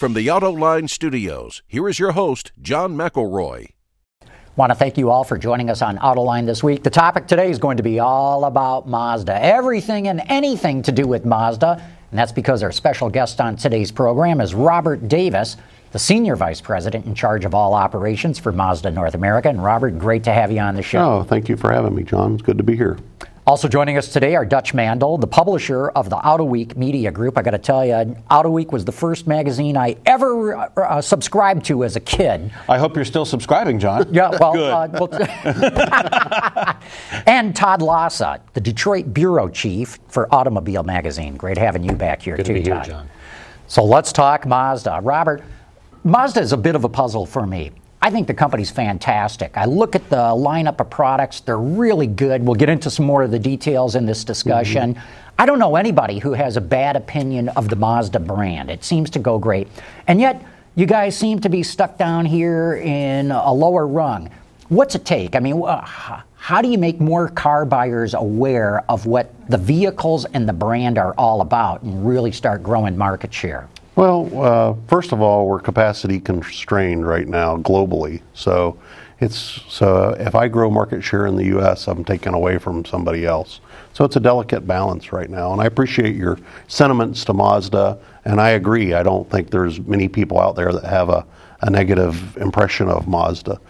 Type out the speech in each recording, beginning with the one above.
From the Autoline Studios, here is your host, John McElroy. Want to thank you all for joining us on Autoline this week. The topic today is going to be all about Mazda, everything and anything to do with Mazda. And that's because our special guest on today's program is Robert Davis, the Senior Vice President in charge of all operations for Mazda North America. And Robert, great to have you on the show. Oh, thank you for having me, John. It's good to be here. Also joining us today are Dutch Mandel, the publisher of the Autoweek Media Group. I got to tell you, Autoweek was the first magazine I ever uh, uh, subscribed to as a kid. I hope you're still subscribing, John. Yeah, well, uh, well and Todd Lassa, the Detroit bureau chief for Automobile Magazine. Great having you back here Good too, to be Todd. here, John. So let's talk Mazda. Robert, Mazda is a bit of a puzzle for me. I think the company's fantastic. I look at the lineup of products, they're really good. We'll get into some more of the details in this discussion. Mm-hmm. I don't know anybody who has a bad opinion of the Mazda brand. It seems to go great. And yet, you guys seem to be stuck down here in a lower rung. What's it take? I mean, how do you make more car buyers aware of what the vehicles and the brand are all about and really start growing market share? Well, uh, first of all, we're capacity constrained right now globally. So it's so if I grow market share in the U.S., I'm taking away from somebody else. So it's a delicate balance right now. And I appreciate your sentiments to Mazda, and I agree. I don't think there's many people out there that have a, a negative impression of Mazda.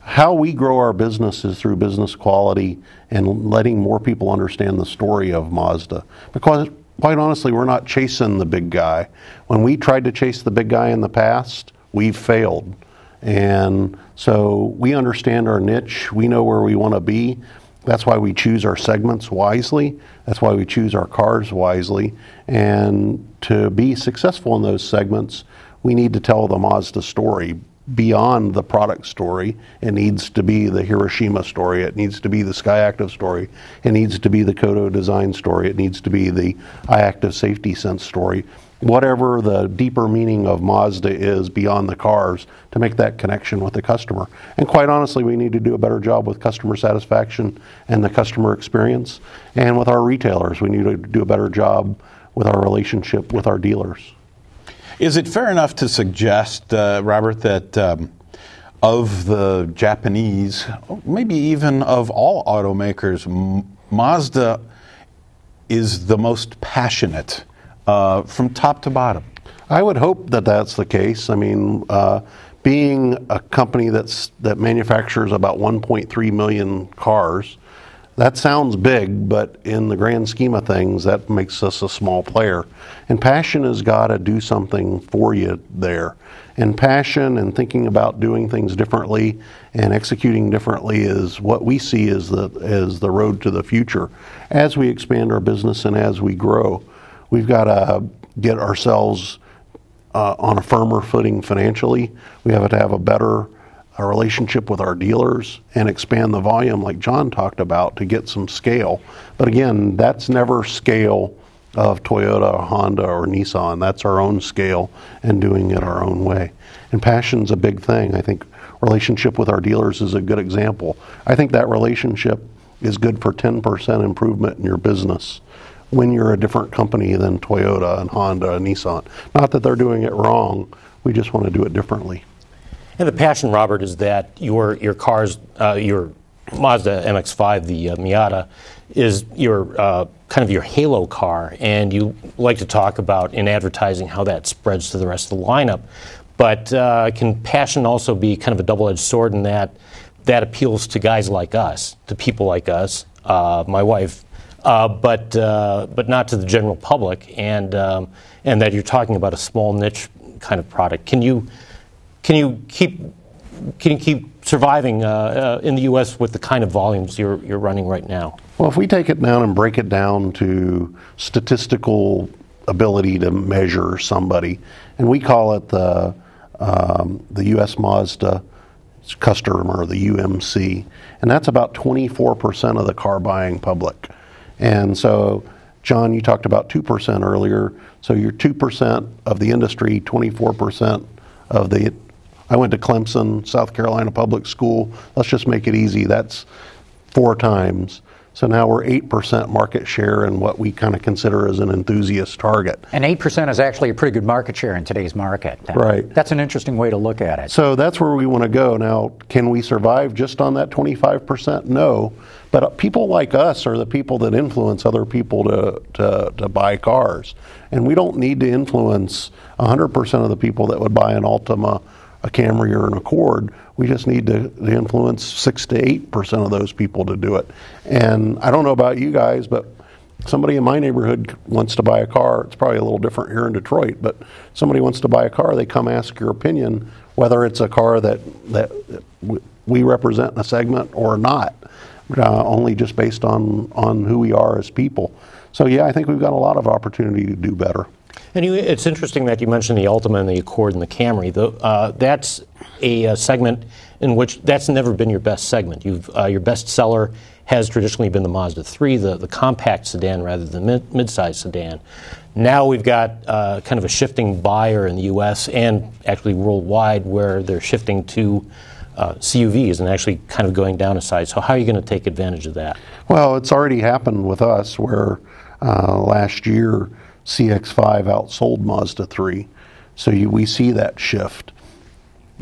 How we grow our business is through business quality and letting more people understand the story of Mazda. Because quite honestly, we're not chasing the big guy. When we tried to chase the big guy in the past, we've failed. And so we understand our niche, we know where we want to be. That's why we choose our segments wisely. That's why we choose our cars wisely. And to be successful in those segments, we need to tell the Mazda story beyond the product story. It needs to be the Hiroshima story. It needs to be the Skyactiv story. It needs to be the Kodo design story. It needs to be the iActive Safety Sense story. Whatever the deeper meaning of Mazda is beyond the cars to make that connection with the customer. And quite honestly, we need to do a better job with customer satisfaction and the customer experience. And with our retailers, we need to do a better job with our relationship with our dealers. Is it fair enough to suggest, uh, Robert, that um, of the Japanese, maybe even of all automakers, M- Mazda is the most passionate uh, from top to bottom? I would hope that that's the case. I mean, uh, being a company that's that manufactures about 1.3 million cars, that sounds big, but in the grand scheme of things, that makes us a small player. And passion has got to do something for you there. And passion and thinking about doing things differently and executing differently is what we see as the as the road to the future. As we expand our business and as we grow, we've got to get ourselves uh, on a firmer footing financially. We have to have a better a relationship with our dealers and expand the volume like John talked about to get some scale. But again, that's never scale of Toyota, or Honda, or Nissan. That's our own scale and doing it our own way. And passion's a big thing. I think relationship with our dealers is a good example. I think that relationship is good for 10% improvement in your business when you're a different company than Toyota and Honda and Nissan. Not that they're doing it wrong, we just want to do it differently. And the passion, Robert, is that your your cars, uh, your Mazda MX-5, the uh, Miata, is your uh, kind of your halo car, and you like to talk about in advertising how that spreads to the rest of the lineup. But uh, can passion also be kind of a double-edged sword in that that appeals to guys like us, to people like us, uh, my wife, uh, but but not to the general public, and um, and that you're talking about a small niche kind of product. Can you can you keep can you keep surviving uh, uh, in the U.S. with the kind of volumes you're you're running right now? Well, if we take it down and break it down to statistical ability to measure somebody, and we call it the um, the U.S. Mazda customer, the UMC, and that's about 24% of the car buying public. And so, John, you talked about 2% earlier. So you're 2% of the industry, 24% of the I went to Clemson, South Carolina Public School. Let's just make it easy. That's four times. So now we're 8% market share in what we kind of consider as an enthusiast target. And 8% is actually a pretty good market share in today's market. Right. That's an interesting way to look at it. So that's where we want to go. Now, can we survive just on that 25%? No. But people like us are the people that influence other people to, to, to buy cars. And we don't need to influence 100% of the people that would buy an Altima, a Camry, or an Accord. We just need to, to influence 6 to 8% of those people to do it. And I don't know about you guys, but somebody in my neighborhood wants to buy a car. It's probably a little different here in Detroit, but somebody wants to buy a car, they come ask your opinion whether it's a car that, that we represent in a segment or not, uh, only just based on, on who we are as people. So, yeah, I think we've got a lot of opportunity to do better. And you, it's interesting that you mentioned the Altima and the Accord and the Camry. The, uh, that's a, a, segment in which that's never been your best segment. You've, uh, your best seller has traditionally been the Mazda 3, the, the compact sedan rather than mid, mid-size sedan. Now we've got uh, kind of a shifting buyer in the U.S. and actually worldwide where they're shifting to uh, CUVs and actually kind of going down a size. So how are you going to take advantage of that? Well, it's already happened with us where uh, last year CX5 outsold Mazda 3. So you, we see that shift.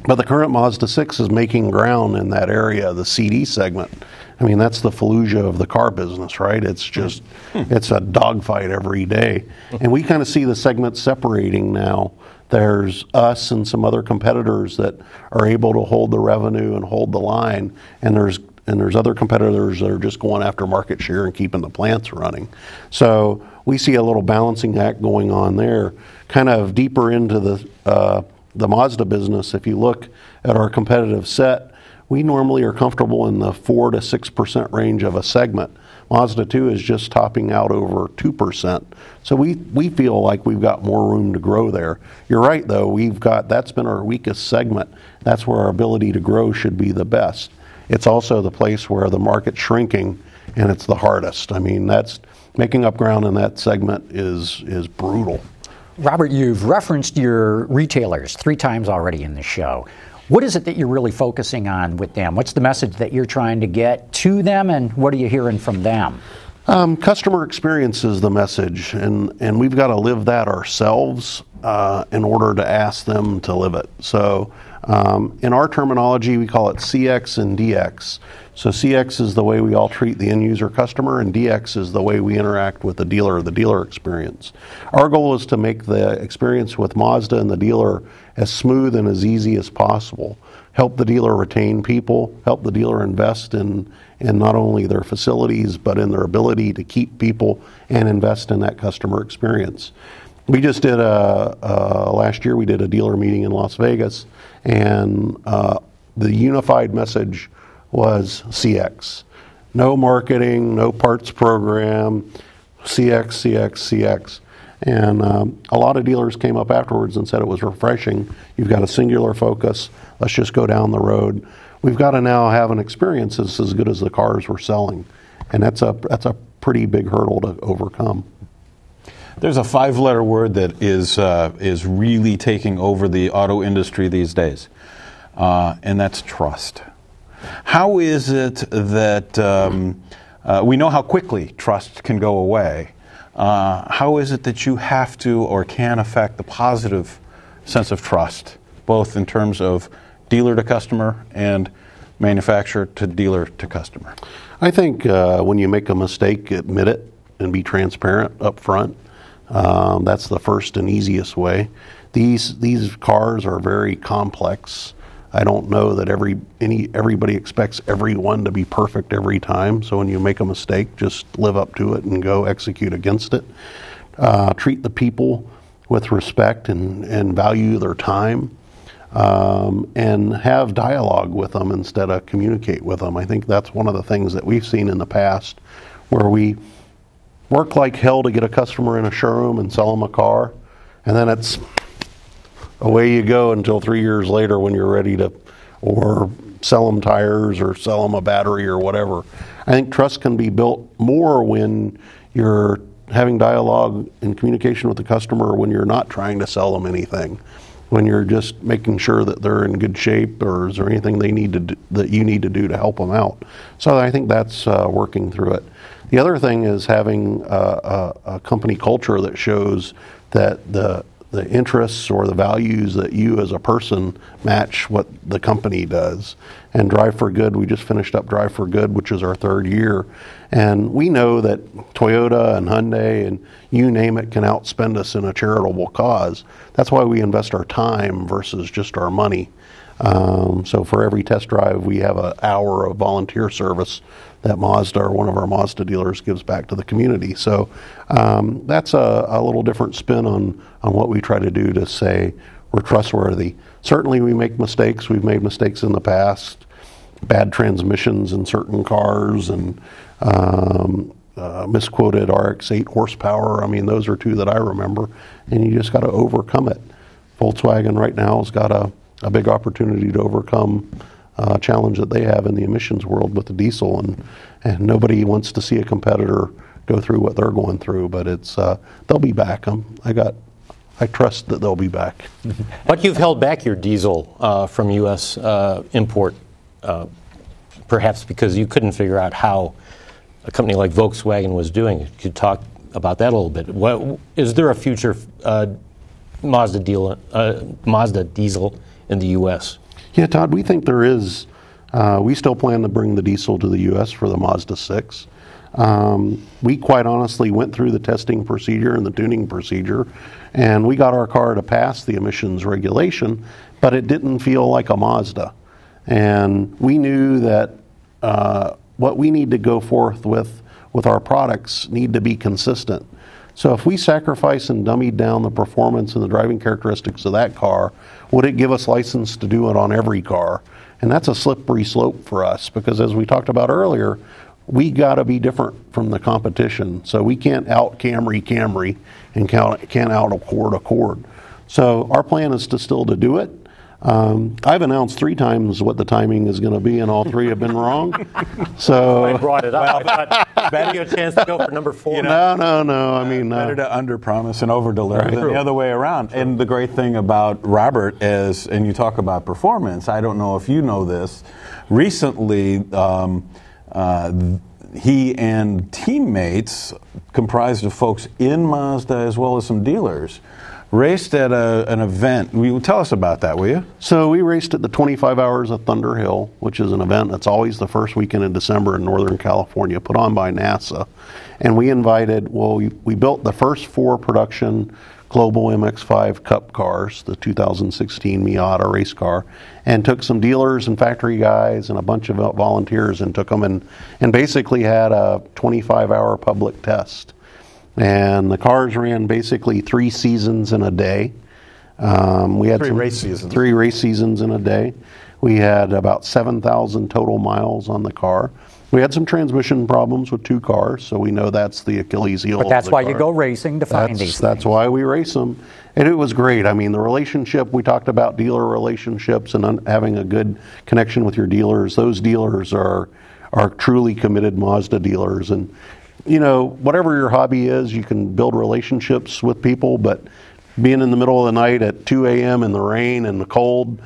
But the current Mazda 6 is making ground in that area, the CD segment. I mean, that's the Fallujah of the car business, right? It's just, it's a dogfight every day. And we kind of see the segments separating now. There's us and some other competitors that are able to hold the revenue and hold the line, and there's and there's other competitors that are just going after market share and keeping the plants running. So we see a little balancing act going on there. Kind of deeper into the uh, the Mazda business, if you look at our competitive set, we normally are comfortable in the four to six percent range of a segment. Mazda 2 is just topping out over 2%. So we, we feel like we've got more room to grow there. You're right, though, we've got that's been our weakest segment. That's where our ability to grow should be the best. It's also the place where the market's shrinking and it's the hardest. I mean, that's making up ground in that segment is is brutal. Robert, you've referenced your retailers three times already in the show. What is it that you're really focusing on with them? What's the message that you're trying to get to them, and what are you hearing from them? Um, customer experience is the message, and, and we've got to live that ourselves uh, in order to ask them to live it. So, um, in our terminology, we call it CX and DX. So CX is the way we all treat the end user customer, and DX is the way we interact with the dealer, the dealer experience. Our goal is to make the experience with Mazda and the dealer as smooth and as easy as possible. Help the dealer retain people, help the dealer invest in, in not only their facilities, but in their ability to keep people and invest in that customer experience. We just did a, uh, last year we did a dealer meeting in Las Vegas, and uh, the unified message was CX. No marketing, no parts program, CX, CX, CX. And um, a lot of dealers came up afterwards and said it was refreshing. You've got a singular focus. Let's just go down the road. We've got to now have an experience that's as good as the cars we're selling. And that's a, that's a pretty big hurdle to overcome. There's a five letter word that is, uh, is really taking over the auto industry these days, uh, and that's trust. How is it that um, uh, we know how quickly trust can go away? Uh, how is it that you have to or can affect the positive sense of trust, both in terms of dealer to customer and manufacturer to dealer to customer? I think uh, when you make a mistake, admit it and be transparent up front. Um, that's the first and easiest way. These these cars are very complex. I don't know that every any everybody expects everyone to be perfect every time. So when you make a mistake, just live up to it and go execute against it. Uh, treat the people with respect and, and value their time. Um, and have dialogue with them instead of communicate with them. I think that's one of the things that we've seen in the past where we work like hell to get a customer in a showroom and sell them a car, and then it's away you go until three years later when you're ready to or sell them tires or sell them a battery or whatever. I think trust can be built more when you're having dialogue and communication with the customer when you're not trying to sell them anything. When you're just making sure that they're in good shape, or is there anything they need to do, that you need to do to help them out? So I think that's uh, working through it. The other thing is having a, a, a company culture that shows that the the interests or the values that you as a person match what the company does. And Drive for Good, we just finished up Drive for Good, which is our third year. And we know that Toyota and Hyundai and you name it can outspend us in a charitable cause. That's why we invest our time versus just our money. Um, so for every test drive, we have an hour of volunteer service that Mazda or one of our Mazda dealers gives back to the community. So um, that's a, a, little different spin on, on what we try to do to say we're trustworthy. Certainly, we make mistakes. We've made mistakes in the past, bad transmissions in certain cars, and um, uh, misquoted RX 8 horsepower. I mean, those are two that I remember, and you just got to overcome it. Volkswagen right now has got a, a big opportunity to overcome uh, challenge that they have in the emissions world with the diesel, and and nobody wants to see a competitor go through what they're going through. But it's uh, they'll be back. Um, I got. I trust that they'll be back. But you've held back your diesel uh, from U.S. Uh, import, uh, perhaps because you couldn't figure out how a company like Volkswagen was doing. Could you talk about that a little bit? What, is there a future uh, Mazda, deal, Mazda diesel in the U.S.? Yeah, Todd, we think there is. Uh, we still plan to bring the diesel to the U.S. for the Mazda 6. Um, we quite honestly went through the testing procedure and the tuning procedure, and we got our car to pass the emissions regulation, but it didn't feel like a Mazda. And we knew that uh, what we need to go forth with with our products need to be consistent. So if we sacrifice and dummied down the performance and the driving characteristics of that car, would it give us license to do it on every car? And that's a slippery slope for us because as we talked about earlier, we got to be different from the competition. So we can't out Camry Camry and can't out Accord Accord. So our plan is to still to do it. Um, I've announced three times what the timing is going to be, and all three have been wrong. So I brought it up. Well, I thought you a chance to go for number four. You know, no, no, no. I mean, better uh, to under promise and over deliver right. than the other way around. True. And the great thing about Robert is, and you talk about performance. I don't know if you know this. Recently. Um, uh, he and teammates, comprised of folks in Mazda as well as some dealers, raced at a, an event. Will tell us about that, will you? So we raced at the 25 Hours of Thunderhill, which is an event that's always the first weekend in December in Northern California, put on by NASA. And we invited, well, we, we built the first four production Global MX5 Cup cars, the 2016 Miata race car, and took some dealers and factory guys and a bunch of volunteers and took them and, and basically had a 25 hour public test. And the cars ran basically three seasons in a day. Um, we had three race seasons. Three race seasons in a day. We had about 7,000 total miles on the car. We had some transmission problems with two cars, so we know that's the Achilles heel. But that's why car. you go racing to find that's, these. That's things. why we race them, and it was great. I mean, the relationship we talked about dealer relationships and un- having a good connection with your dealers. Those dealers are are truly committed Mazda dealers, and you know, whatever your hobby is, you can build relationships with people, but being in the middle of the night at 2 a.m. in the rain and the cold,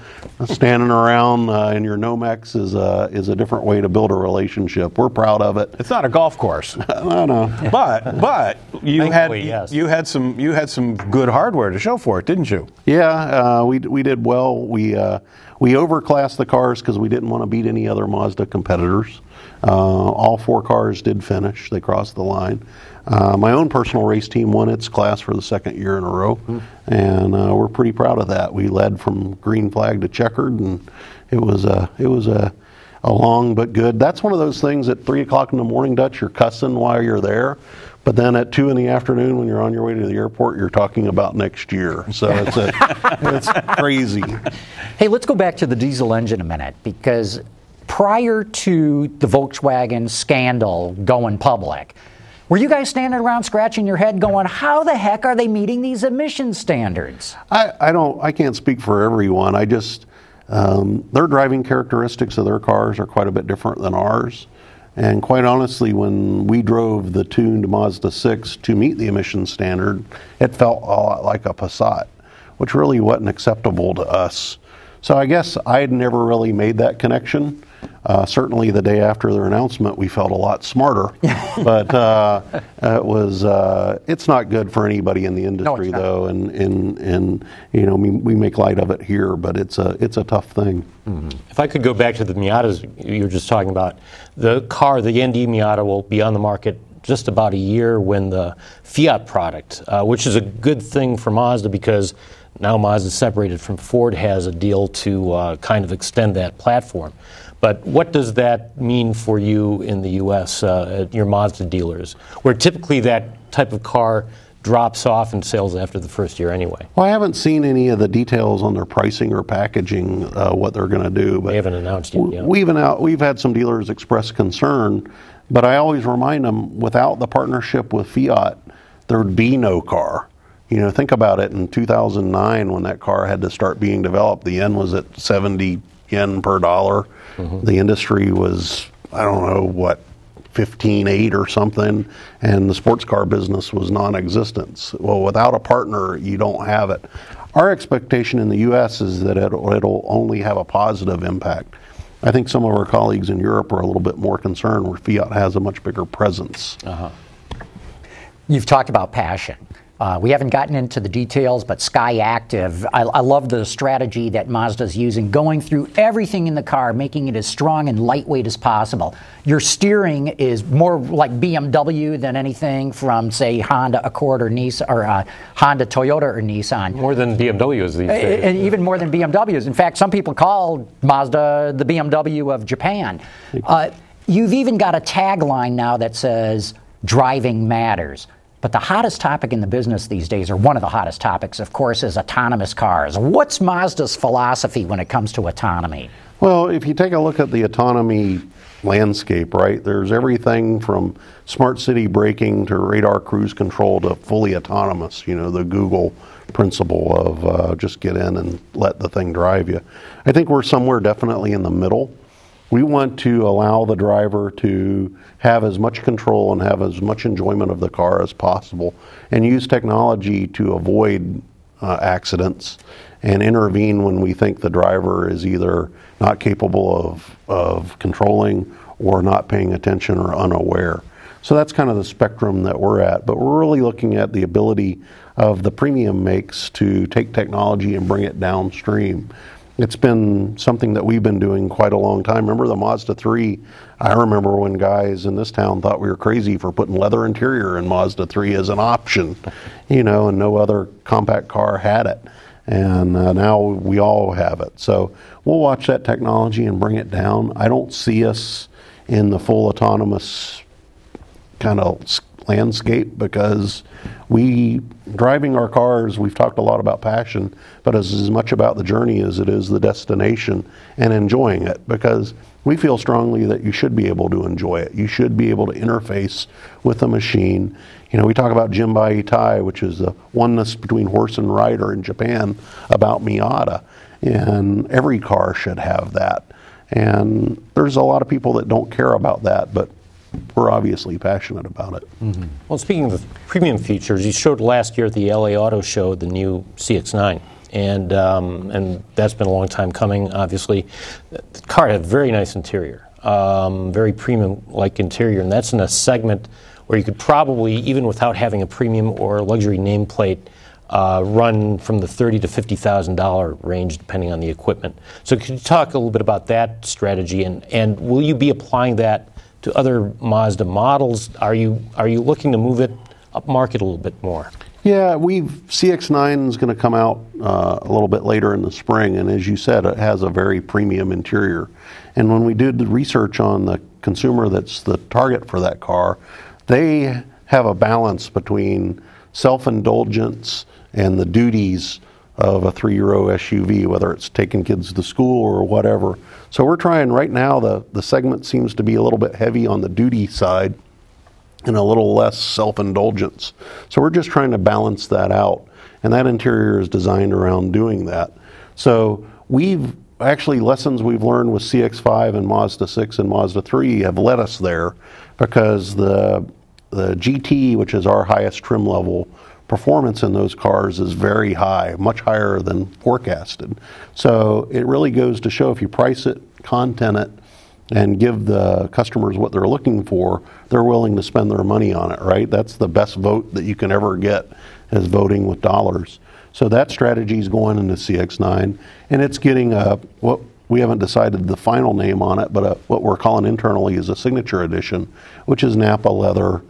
standing around uh, in your Nomex is a, is a different way to build a relationship. We're proud of it. It's not a golf course. no, no. But but you Thankfully, had yes. you had some you had some good hardware to show for it, didn't you? Yeah, uh, we we did well. We uh, we overclassed the cars because we didn't want to beat any other Mazda competitors. Uh, all four cars did finish; they crossed the line. Uh, my own personal race team won its class for the second year in a row, mm. and uh, we're pretty proud of that. We led from green flag to checkered, and it was a it was a, a long but good. That's one of those things at three o'clock in the morning, Dutch. You're cussing while you're there, but then at two in the afternoon, when you're on your way to the airport, you're talking about next year. So it's a, it's crazy. Hey, let's go back to the diesel engine a minute because prior to the Volkswagen scandal going public were you guys standing around scratching your head going, how the heck are they meeting these emission standards? I, I don't, I can't speak for everyone. I just, um, their driving characteristics of their cars are quite a bit different than ours. And quite honestly, when we drove the tuned Mazda 6 to meet the emission standard, it felt a lot like a Passat. which really wasn't acceptable to us. So I guess I had never really made that connection. Uh, certainly, the day after their announcement, we felt a lot smarter. but uh, it was uh, it's not good for anybody in the industry, not. though, and, and and you know we, we make light of it here, but it's a it's a tough thing. If I could go back to the Miatas you were just talking about, the car, the ND Miata, will be on the market just about a year when the Fiat product, uh, which is a good thing for Mazda because now Mazda separated from Ford has a deal to uh, kind of extend that platform. But what does that mean for you in the U.S. Uh, at your Mazda dealers, where typically that type of car drops off in sales after the first year anyway? Well, I haven't seen any of the details on their pricing or packaging, uh, what they're going to do. But They haven't announced yet. We've, we've had some dealers express concern, but I always remind them without the partnership with Fiat, there'd be no car. You know, think about it in 2009 when that car had to start being developed, the yen was at 70 yen per dollar. Mm-hmm. The industry was, I don't know, what, 15.8 or something, and the sports car business was non existent. Well, without a partner, you don't have it. Our expectation in the U.S. is that it'll, it'll only have a positive impact. I think some of our colleagues in Europe are a little bit more concerned where Fiat has a much bigger presence. Uh-huh. You've talked about passion. Uh, we haven't gotten into the details, but Skyactiv, I, I love the strategy that Mazda's using, going through everything in the car, making it as strong and lightweight as possible. Your steering is more like BMW than anything from, say, Honda Accord or Nissan, or uh, Honda, Toyota, or Nissan. More than BMWs these days. And even more than BMWs. In fact, some people call Mazda the BMW of Japan. Uh, you've even got a tagline now that says, driving matters. But the hottest topic in the business these days, or one of the hottest topics, of course, is autonomous cars. What's Mazda's philosophy when it comes to autonomy? Well, if you take a look at the autonomy landscape, right, there's everything from smart city braking to radar cruise control to fully autonomous, you know, the Google principle of uh, just get in and let the thing drive you. I think we're somewhere definitely in the middle. We want to allow the driver to have as much control and have as much enjoyment of the car as possible and use technology to avoid uh, accidents and intervene when we think the driver is either not capable of, of controlling or not paying attention or unaware. So that's kind of the spectrum that we're at. But we're really looking at the ability of the premium makes to take technology and bring it downstream. It's been something that we've been doing quite a long time. Remember the Mazda 3? I remember when guys in this town thought we were crazy for putting leather interior in Mazda 3 as an option, you know, and no other compact car had it. And uh, now we all have it. So we'll watch that technology and bring it down. I don't see us in the full autonomous kind of landscape because we driving our cars we've talked a lot about passion but it's as much about the journey as it is the destination and enjoying it because we feel strongly that you should be able to enjoy it. You should be able to interface with the machine. You know we talk about Jinba Ittai which is the oneness between horse and rider in Japan about Miata and every car should have that. And there's a lot of people that don't care about that but we're obviously passionate about it. Well, speaking of premium features, you showed last year at the LA Auto Show the new CX9, and um, and that's been a long time coming. Obviously, the car had a very nice interior, um, very premium-like interior, and that's in a segment where you could probably, even without having a premium or luxury nameplate, uh, run from the thirty to fifty thousand dollar range, depending on the equipment. So, could you talk a little bit about that strategy, and and will you be applying that to other Mazda models? Are you are you looking to move it up market a little bit more? Yeah, we've CX9 is going to come out uh, a little bit later in the spring, and as you said, it has a very premium interior. And when we did the research on the consumer that's the target for that car, they have a balance between self-indulgence and the duties of a three-row SUV, whether it's taking kids to school or whatever. So we're trying right now. The the segment seems to be a little bit heavy on the duty side and a little less self-indulgence. So we're just trying to balance that out, and that interior is designed around doing that. So we've actually lessons we've learned with CX-5 and Mazda 6 and Mazda 3 have led us there because the the GT, which is our highest trim level performance in those cars is very high, much higher than forecasted. So it really goes to show if you price it, content it, and give the customers what they're looking for, they're willing to spend their money on it, right? That's the best vote that you can ever get is voting with dollars. So that strategy is going into CX9, and it's getting a what we haven't decided the final name on it, but a, what we're calling internally is a signature edition, which is Napa leather,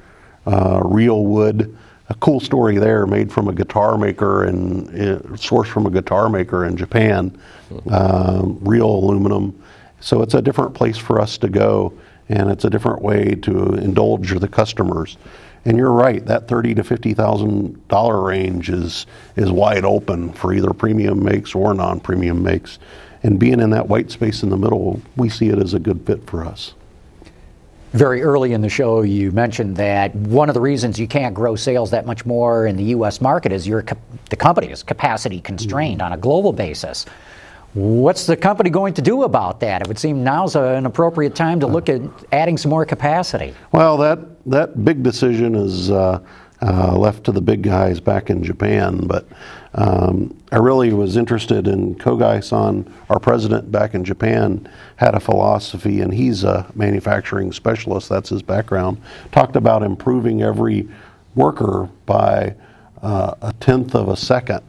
uh, real wood. A cool story there, made from a guitar maker and uh, sourced from a guitar maker in Japan, uh, real aluminum. So it's a different place for us to go, and it's a different way to indulge the customers. And you're right, that thirty to fifty thousand dollar range is is wide open for either premium makes or non-premium makes. And being in that white space in the middle, we see it as a good fit for us. Very early in the show, you mentioned that one of the reasons you can't grow sales that much more in the U.S. market is your the company is capacity constrained on a global basis. What's the company going to do about that? It would seem now's an appropriate time to look at adding some more capacity. Well, that that big decision is uh, uh, left to the big guys back in Japan. But um, I really was interested in Kogai-san, our president back in Japan, had a philosophy, and he's a manufacturing specialist. That's his background. Talked about improving every worker by uh, a tenth of a second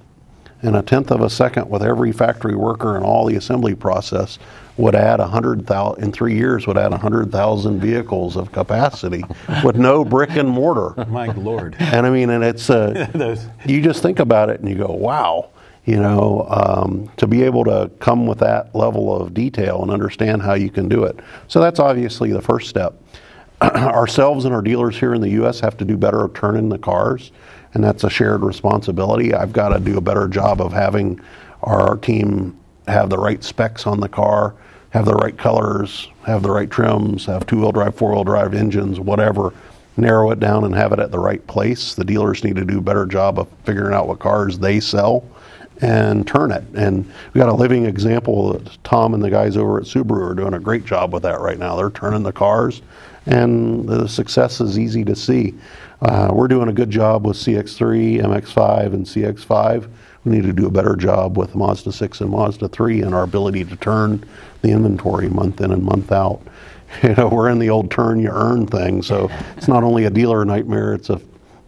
and a tenth of a second with every factory worker and all the assembly process would add 100,000 in three years would add 100,000 vehicles of capacity with no brick and mortar. My lord. And I mean, and it's uh, you just think about it and you go, wow. You know, um, to be able to come with that level of detail and understand how you can do it. So that's obviously the first step. Ourselves and our dealers here in the U.S. have to do better of turning the cars and that's a shared responsibility. I've got to do a better job of having our team have the right specs on the car, have the right colors, have the right trims, have two wheel drive, four wheel drive engines, whatever. Narrow it down and have it at the right place. The dealers need to do a better job of figuring out what cars they sell and turn it. And we got a living example. That Tom and the guys over at Subaru are doing a great job with that right now. They're turning the cars, and the success is easy to see. Uh, we're doing a good job with CX3, MX5, and CX5. We need to do a better job with Mazda 6 and Mazda 3 and our ability to turn the inventory month in and month out. You know, we're in the old turn you earn thing, so it's not only a dealer nightmare, it's a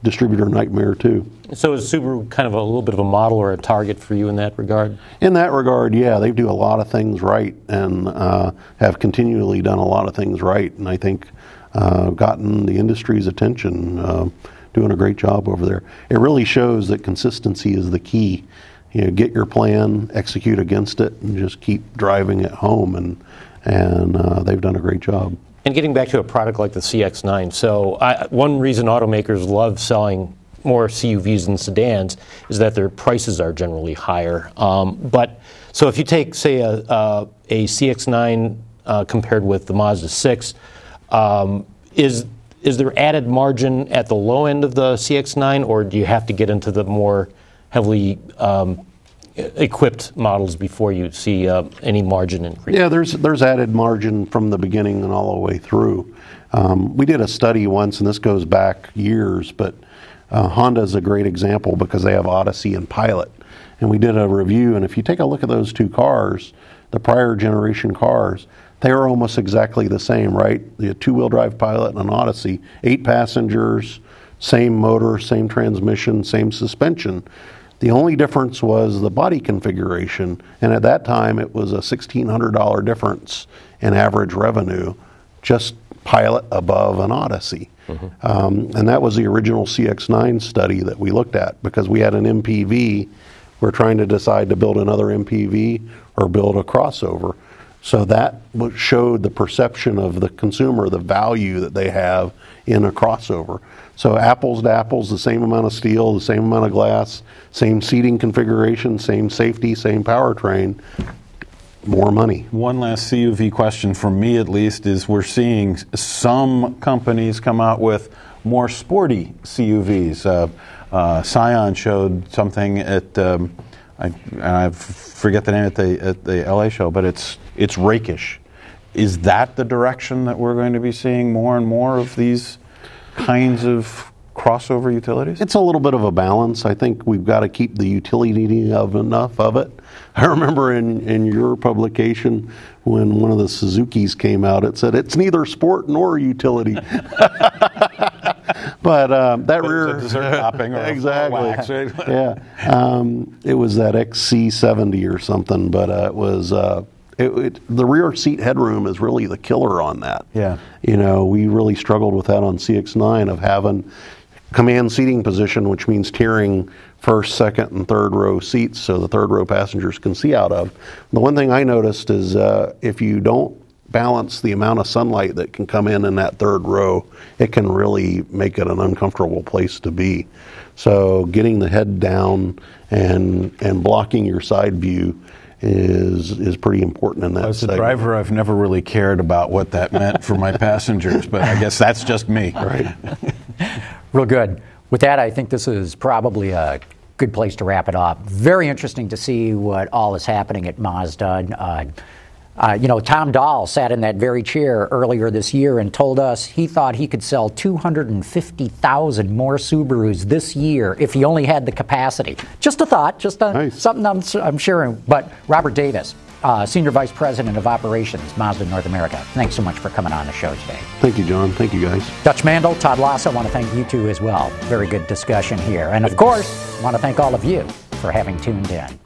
distributor nightmare too. So is Subaru kind of a little bit of a model or a target for you in that regard? In that regard, yeah, they do a lot of things right and uh, have continually done a lot of things right, and I think uh, gotten the industry's attention, uh, doing a great job over there. It really shows that consistency is the key. You know, get your plan, execute against it, and just keep driving it home. And and uh, they've done a great job. And getting back to a product like the CX9, so I, one reason automakers love selling more CUVs and sedans is that their prices are generally higher. Um, but so if you take, say, a, a, a CX9 uh, compared with the Mazda 6, um, is is there added margin at the low end of the CX9, or do you have to get into the more heavily um, equipped models before you see uh, any margin increase? Yeah, there's there's added margin from the beginning and all the way through. Um, we did a study once, and this goes back years, but uh, Honda is a great example because they have Odyssey and Pilot, and we did a review. And if you take a look at those two cars, the prior generation cars, they are almost exactly the same, right? The two-wheel drive Pilot and an Odyssey, eight passengers, same motor, same transmission, same suspension. The only difference was the body configuration, and at that time it was a $1,600 difference in average revenue, just Pilot above an Odyssey. Mm-hmm. Um, and that was the original CX9 study that we looked at because we had an MPV. We're trying to decide to build another MPV or build a crossover. So that showed the perception of the consumer, the value that they have in a crossover. So apples to apples, the same amount of steel, the same amount of glass, same seating configuration, same safety, same powertrain, more money. One last CUV question from me, at least, is we're seeing some companies come out with more sporty CUVs. Uh, uh, Scion showed something at, um, I, I, forget the name at the at the LA show, but it's it's rakish. Is that the direction that we're going to be seeing more and more of these kinds of crossover utilities? It's a little bit of a balance. I think we've got to keep the utility of enough of it. I remember in, in your publication when one of the Suzuki's came out, it said it's neither sport nor utility. but um, that rear dessert topping or exactly, wax, right? yeah. Um, it was that XC70 or something, but uh, it was. Uh, it, it, the rear seat headroom is really the killer on that. Yeah. You know, we really struggled with that on CX9 of having command seating position, which means tiering first, second, and third row seats so the third row passengers can see out of. The one thing I noticed is uh, if you don't balance the amount of sunlight that can come in in that third row, it can really make it an uncomfortable place to be. So getting the head down and and blocking your side view is is pretty important in that. As a segment. driver, I've never really cared about what that meant for my passengers, but I guess that's just me. Right. Real good. With that, I think this is probably a good place to wrap it up. Very interesting to see what all is happening at Mazda. Uh, uh, you know, Tom Doll sat in that very chair earlier this year and told us he thought he could sell 250,000 more Subarus this year if he only had the capacity. Just a thought, just a, Nice. something I'm, I'm sharing. But Robert Davis, uh, Senior Vice President of Operations, Mazda North America, thanks so much for coming on the show today. Thank you, John. Thank you, guys. Dutch Mandel, Todd Lassa, I want to thank you two as well. Very good discussion here. And of course, I want to thank all of you for having tuned in.